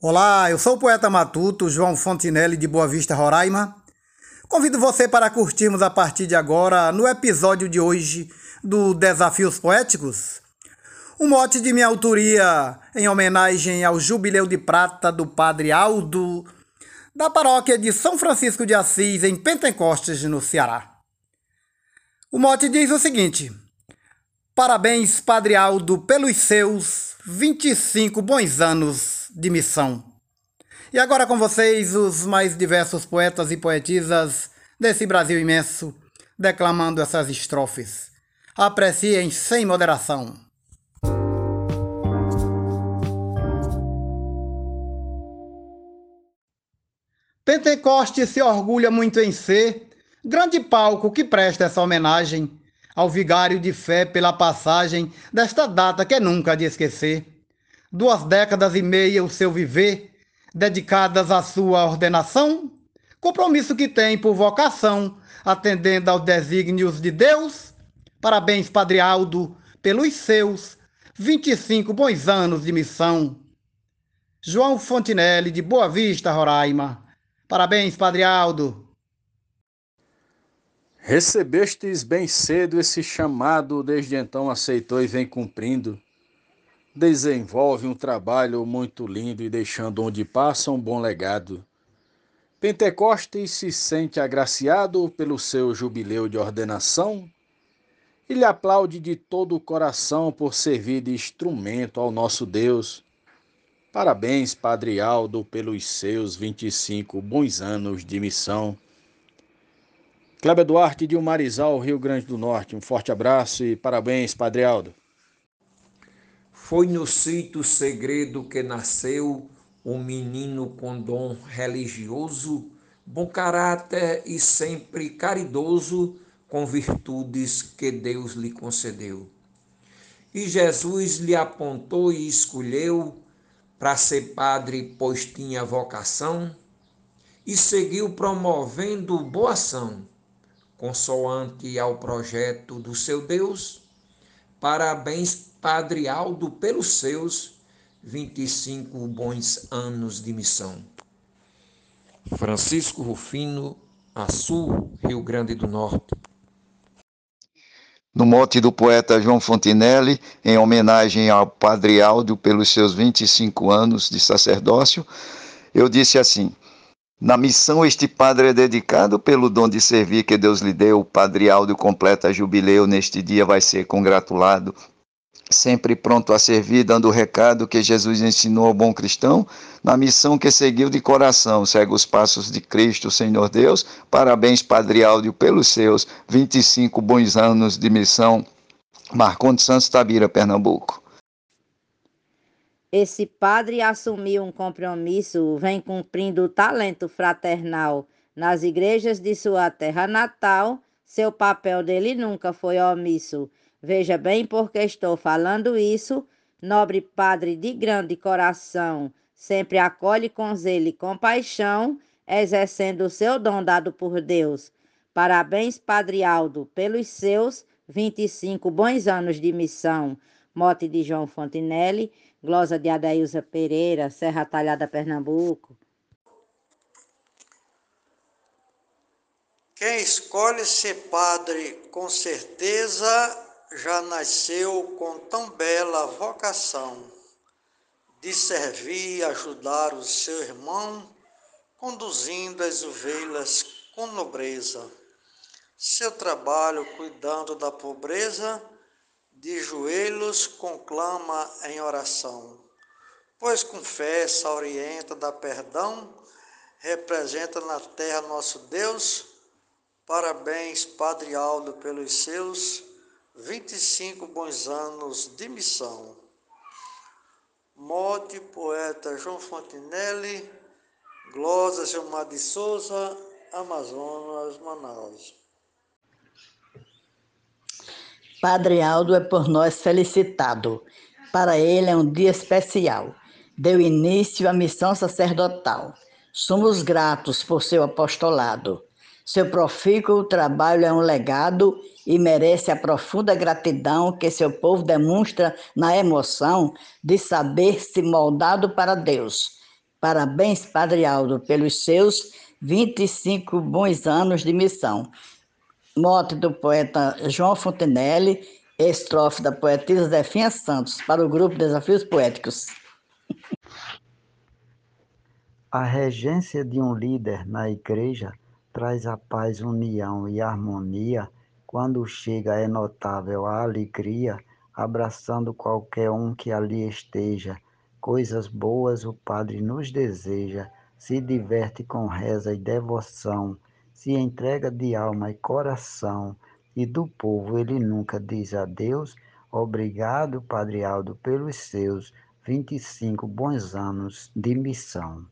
Olá, eu sou o poeta matuto João Fontinelli de Boa Vista, Roraima. Convido você para curtirmos a partir de agora, no episódio de hoje do Desafios Poéticos, um mote de minha autoria em homenagem ao Jubileu de Prata do Padre Aldo, da paróquia de São Francisco de Assis, em Pentecostes, no Ceará. O mote diz o seguinte: Parabéns, Padre Aldo, pelos seus 25 bons anos de missão. E agora com vocês os mais diversos poetas e poetisas desse Brasil imenso, declamando essas estrofes. Apreciem sem moderação. Pentecoste se orgulha muito em ser grande palco que presta essa homenagem ao vigário de fé pela passagem desta data que é nunca de esquecer duas décadas e meia o seu viver dedicadas à sua ordenação, compromisso que tem por vocação, atendendo aos desígnios de Deus. Parabéns, Padre Aldo, pelos seus 25 bons anos de missão. João Fontinelli, de Boa Vista, Roraima. Parabéns, Padre Aldo. Recebestes bem cedo esse chamado, desde então aceitou e vem cumprindo desenvolve um trabalho muito lindo e deixando onde passa um bom legado. Pentecostes se sente agraciado pelo seu jubileu de ordenação e lhe aplaude de todo o coração por servir de instrumento ao nosso Deus. Parabéns, Padre Aldo, pelos seus 25 bons anos de missão. Cléber Duarte de Umarizal, Rio Grande do Norte. Um forte abraço e parabéns, Padre Aldo. Foi no sítio segredo que nasceu um menino com dom religioso, bom caráter e sempre caridoso, com virtudes que Deus lhe concedeu. E Jesus lhe apontou e escolheu para ser padre, pois tinha vocação, e seguiu promovendo boa ação, consoante ao projeto do seu Deus. Parabéns Padre Aldo pelos seus 25 bons anos de missão. Francisco Rufino, Açu, Rio Grande do Norte. No mote do poeta João Fontinelli, em homenagem ao Padre Aldo pelos seus 25 anos de sacerdócio, eu disse assim: Na missão, este padre é dedicado pelo dom de servir que Deus lhe deu. O Padre Aldo completa jubileu neste dia, vai ser congratulado sempre pronto a servir, dando o recado que Jesus ensinou ao bom cristão, na missão que seguiu de coração, segue os passos de Cristo, Senhor Deus. Parabéns, Padre Áudio, pelos seus 25 bons anos de missão. Marcondes Santos Tabira, Pernambuco. Esse padre assumiu um compromisso, vem cumprindo o talento fraternal nas igrejas de sua terra natal. Seu papel dele nunca foi omisso Veja bem porque estou falando isso. Nobre Padre de grande coração, sempre acolhe com zelo e compaixão, exercendo o seu dom dado por Deus. Parabéns, Padre Aldo, pelos seus 25 bons anos de missão. Mote de João Fontinelli, glosa de Adailza Pereira, Serra Talhada, Pernambuco. Quem escolhe ser padre, com certeza já nasceu com tão bela vocação de servir e ajudar o seu irmão, conduzindo as ovelhas com nobreza. Seu trabalho cuidando da pobreza, de joelhos conclama em oração, pois confessa, orienta, dá perdão, representa na terra nosso Deus. Parabéns, Padre Aldo, pelos seus 25 bons anos de missão. Mote, poeta João Fontinelli, Glosa Gilmar de Souza, Amazonas, Manaus. Padre Aldo é por nós felicitado. Para ele é um dia especial. Deu início à missão sacerdotal. Somos gratos por seu apostolado. Seu profícuo trabalho é um legado e merece a profunda gratidão que seu povo demonstra na emoção de saber se moldado para Deus. Parabéns, Padre Aldo, pelos seus 25 bons anos de missão. Mote do poeta João Fontenelle, estrofe da poetisa Zefinha Santos, para o grupo Desafios Poéticos. A regência de um líder na igreja traz a paz, união e harmonia. Quando chega, é notável a alegria, abraçando qualquer um que ali esteja. Coisas boas o Padre nos deseja, se diverte com reza e devoção, se entrega de alma e coração, e do povo ele nunca diz adeus. Obrigado, Padre Aldo, pelos seus 25 bons anos de missão.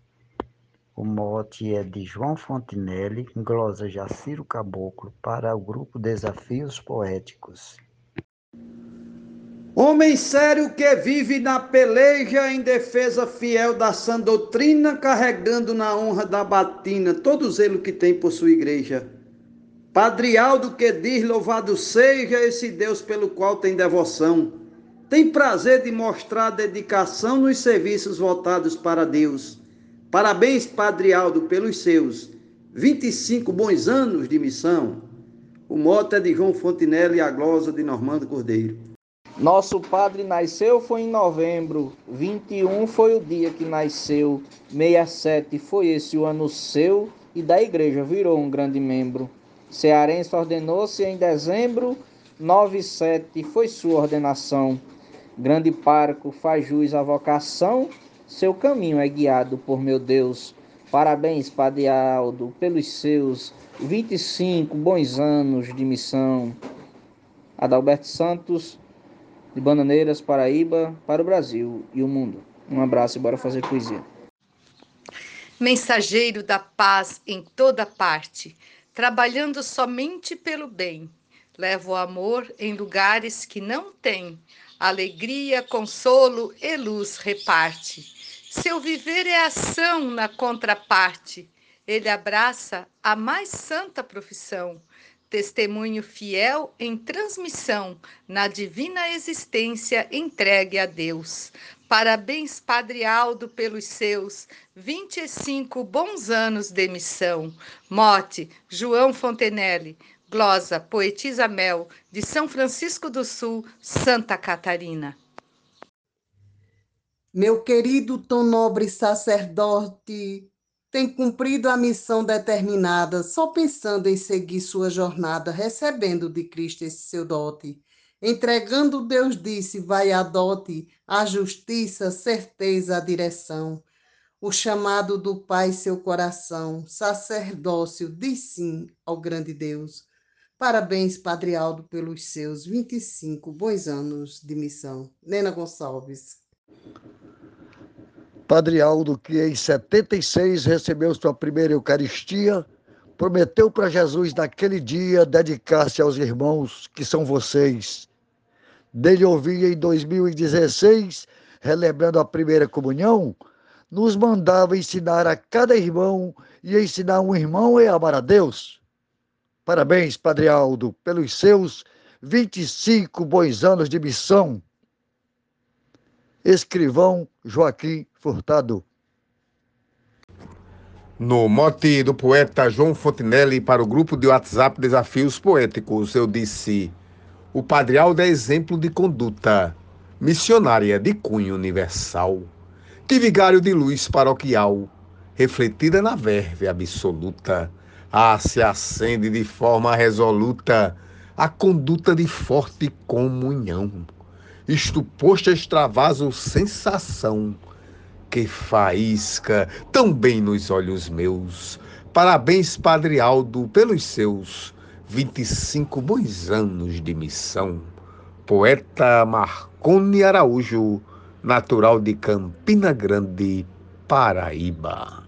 O mote é de João Fontinelli, glosa Jaciro Caboclo, para o grupo Desafios Poéticos. Homem sério que vive na peleja em defesa fiel da sã doutrina, carregando na honra da batina todo zelo que tem por sua igreja. Padre Aldo que diz louvado seja esse Deus pelo qual tem devoção. Tem prazer de mostrar dedicação nos serviços voltados para Deus. Parabéns, Padre Aldo, pelos seus 25 bons anos de missão. O mote é de João Fontinelli e a glosa de Normando Cordeiro. Nosso padre nasceu foi em novembro, 21 foi o dia que nasceu, 67 foi esse o ano seu e da igreja virou um grande membro. Cearense ordenou-se em dezembro, 97 foi sua ordenação. Grande parco faz jus à vocação, seu caminho é guiado por meu Deus. Parabéns, Padre Aldo, pelos seus 25 bons anos de missão. Adalberto Santos, de Bananeiras, Paraíba, para o Brasil e o mundo. Um abraço e bora fazer poesia. Mensageiro da paz em toda parte, trabalhando somente pelo bem, leva o amor em lugares que não tem, alegria, consolo e luz reparte. Seu viver é ação na contraparte, ele abraça a mais santa profissão testemunho fiel em transmissão na divina existência entregue a Deus. Parabéns, Padre Aldo, pelos seus 25 bons anos de missão. Mote, João Fontenelle. Glosa, Poetisa Mel, de São Francisco do Sul, Santa Catarina. Meu querido tão nobre sacerdote, tem cumprido a missão determinada, só pensando em seguir sua jornada, recebendo de Cristo esse seu dote. Entregando, Deus disse: vai adote a justiça, certeza, a direção. O chamado do Pai, seu coração, sacerdócio, diz sim ao grande Deus. Parabéns, Padre Aldo, pelos seus 25 bons anos de missão. Nena Gonçalves. Padre Aldo, que em 76 recebeu sua primeira Eucaristia, prometeu para Jesus naquele dia dedicar-se aos irmãos que são vocês. Dele ouvia em 2016, relembrando a primeira comunhão, nos mandava ensinar a cada irmão e ensinar um irmão é amar a Deus. Parabéns, Padre Aldo, pelos seus 25 bons anos de missão. Escrivão Joaquim Furtado. No mote do poeta João Fontinelli para o grupo de WhatsApp Desafios Poéticos, eu disse: O Padre Aldo é exemplo de conduta missionária de cunho universal, de vigário de luz paroquial, refletida na verve absoluta. Ah, se acende de forma resoluta a conduta de forte comunhão. Isto posto extravaso sensação que faísca tão bem nos olhos meus. Parabéns, Padre Aldo, pelos seus 25 bons anos de missão. Poeta Marcone Araújo, natural de Campina Grande, Paraíba.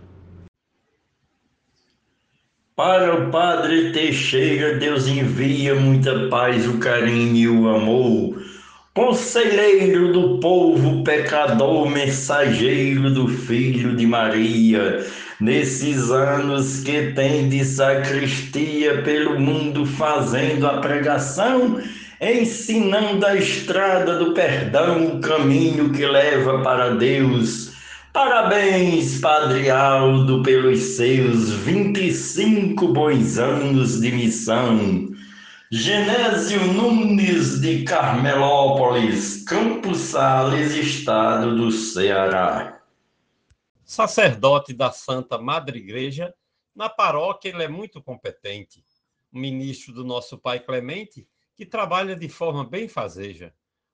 Para o Padre Teixeira, Deus envia muita paz, o carinho e o amor Conselheiro do povo pecador, mensageiro do Filho de Maria, nesses anos que tem de sacristia pelo mundo fazendo a pregação, ensinando a estrada do perdão, o caminho que leva para Deus. Parabéns, Padre Aldo, pelos seus 25 bons anos de missão. Genésio Nunes de Carmelópolis, Campos Sales, estado do Ceará. Sacerdote da Santa Madre Igreja, na paróquia ele é muito competente. ministro do nosso Pai Clemente, que trabalha de forma bem fazeja.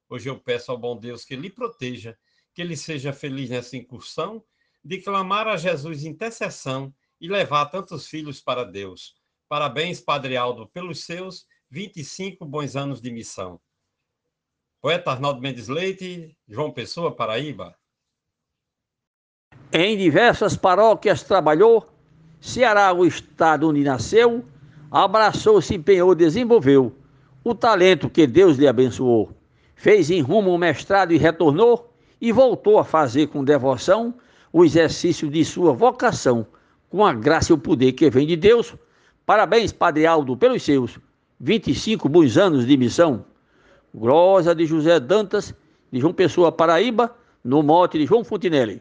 Hoje eu peço ao bom Deus que lhe proteja que ele seja feliz nessa incursão de clamar a Jesus intercessão e levar tantos filhos para Deus. Parabéns, Padre Aldo, pelos seus 25 bons anos de missão. Poeta Arnaldo Mendes Leite, João Pessoa, Paraíba. Em diversas paróquias trabalhou, Ceará, o estado onde nasceu, abraçou, se empenhou, desenvolveu o talento que Deus lhe abençoou. Fez em rumo um mestrado e retornou e voltou a fazer com devoção o exercício de sua vocação, com a graça e o poder que vem de Deus. Parabéns, Padre Aldo, pelos seus 25 bons anos de missão. Glosa de José Dantas, de João Pessoa, Paraíba, no mote de João Fontinelli.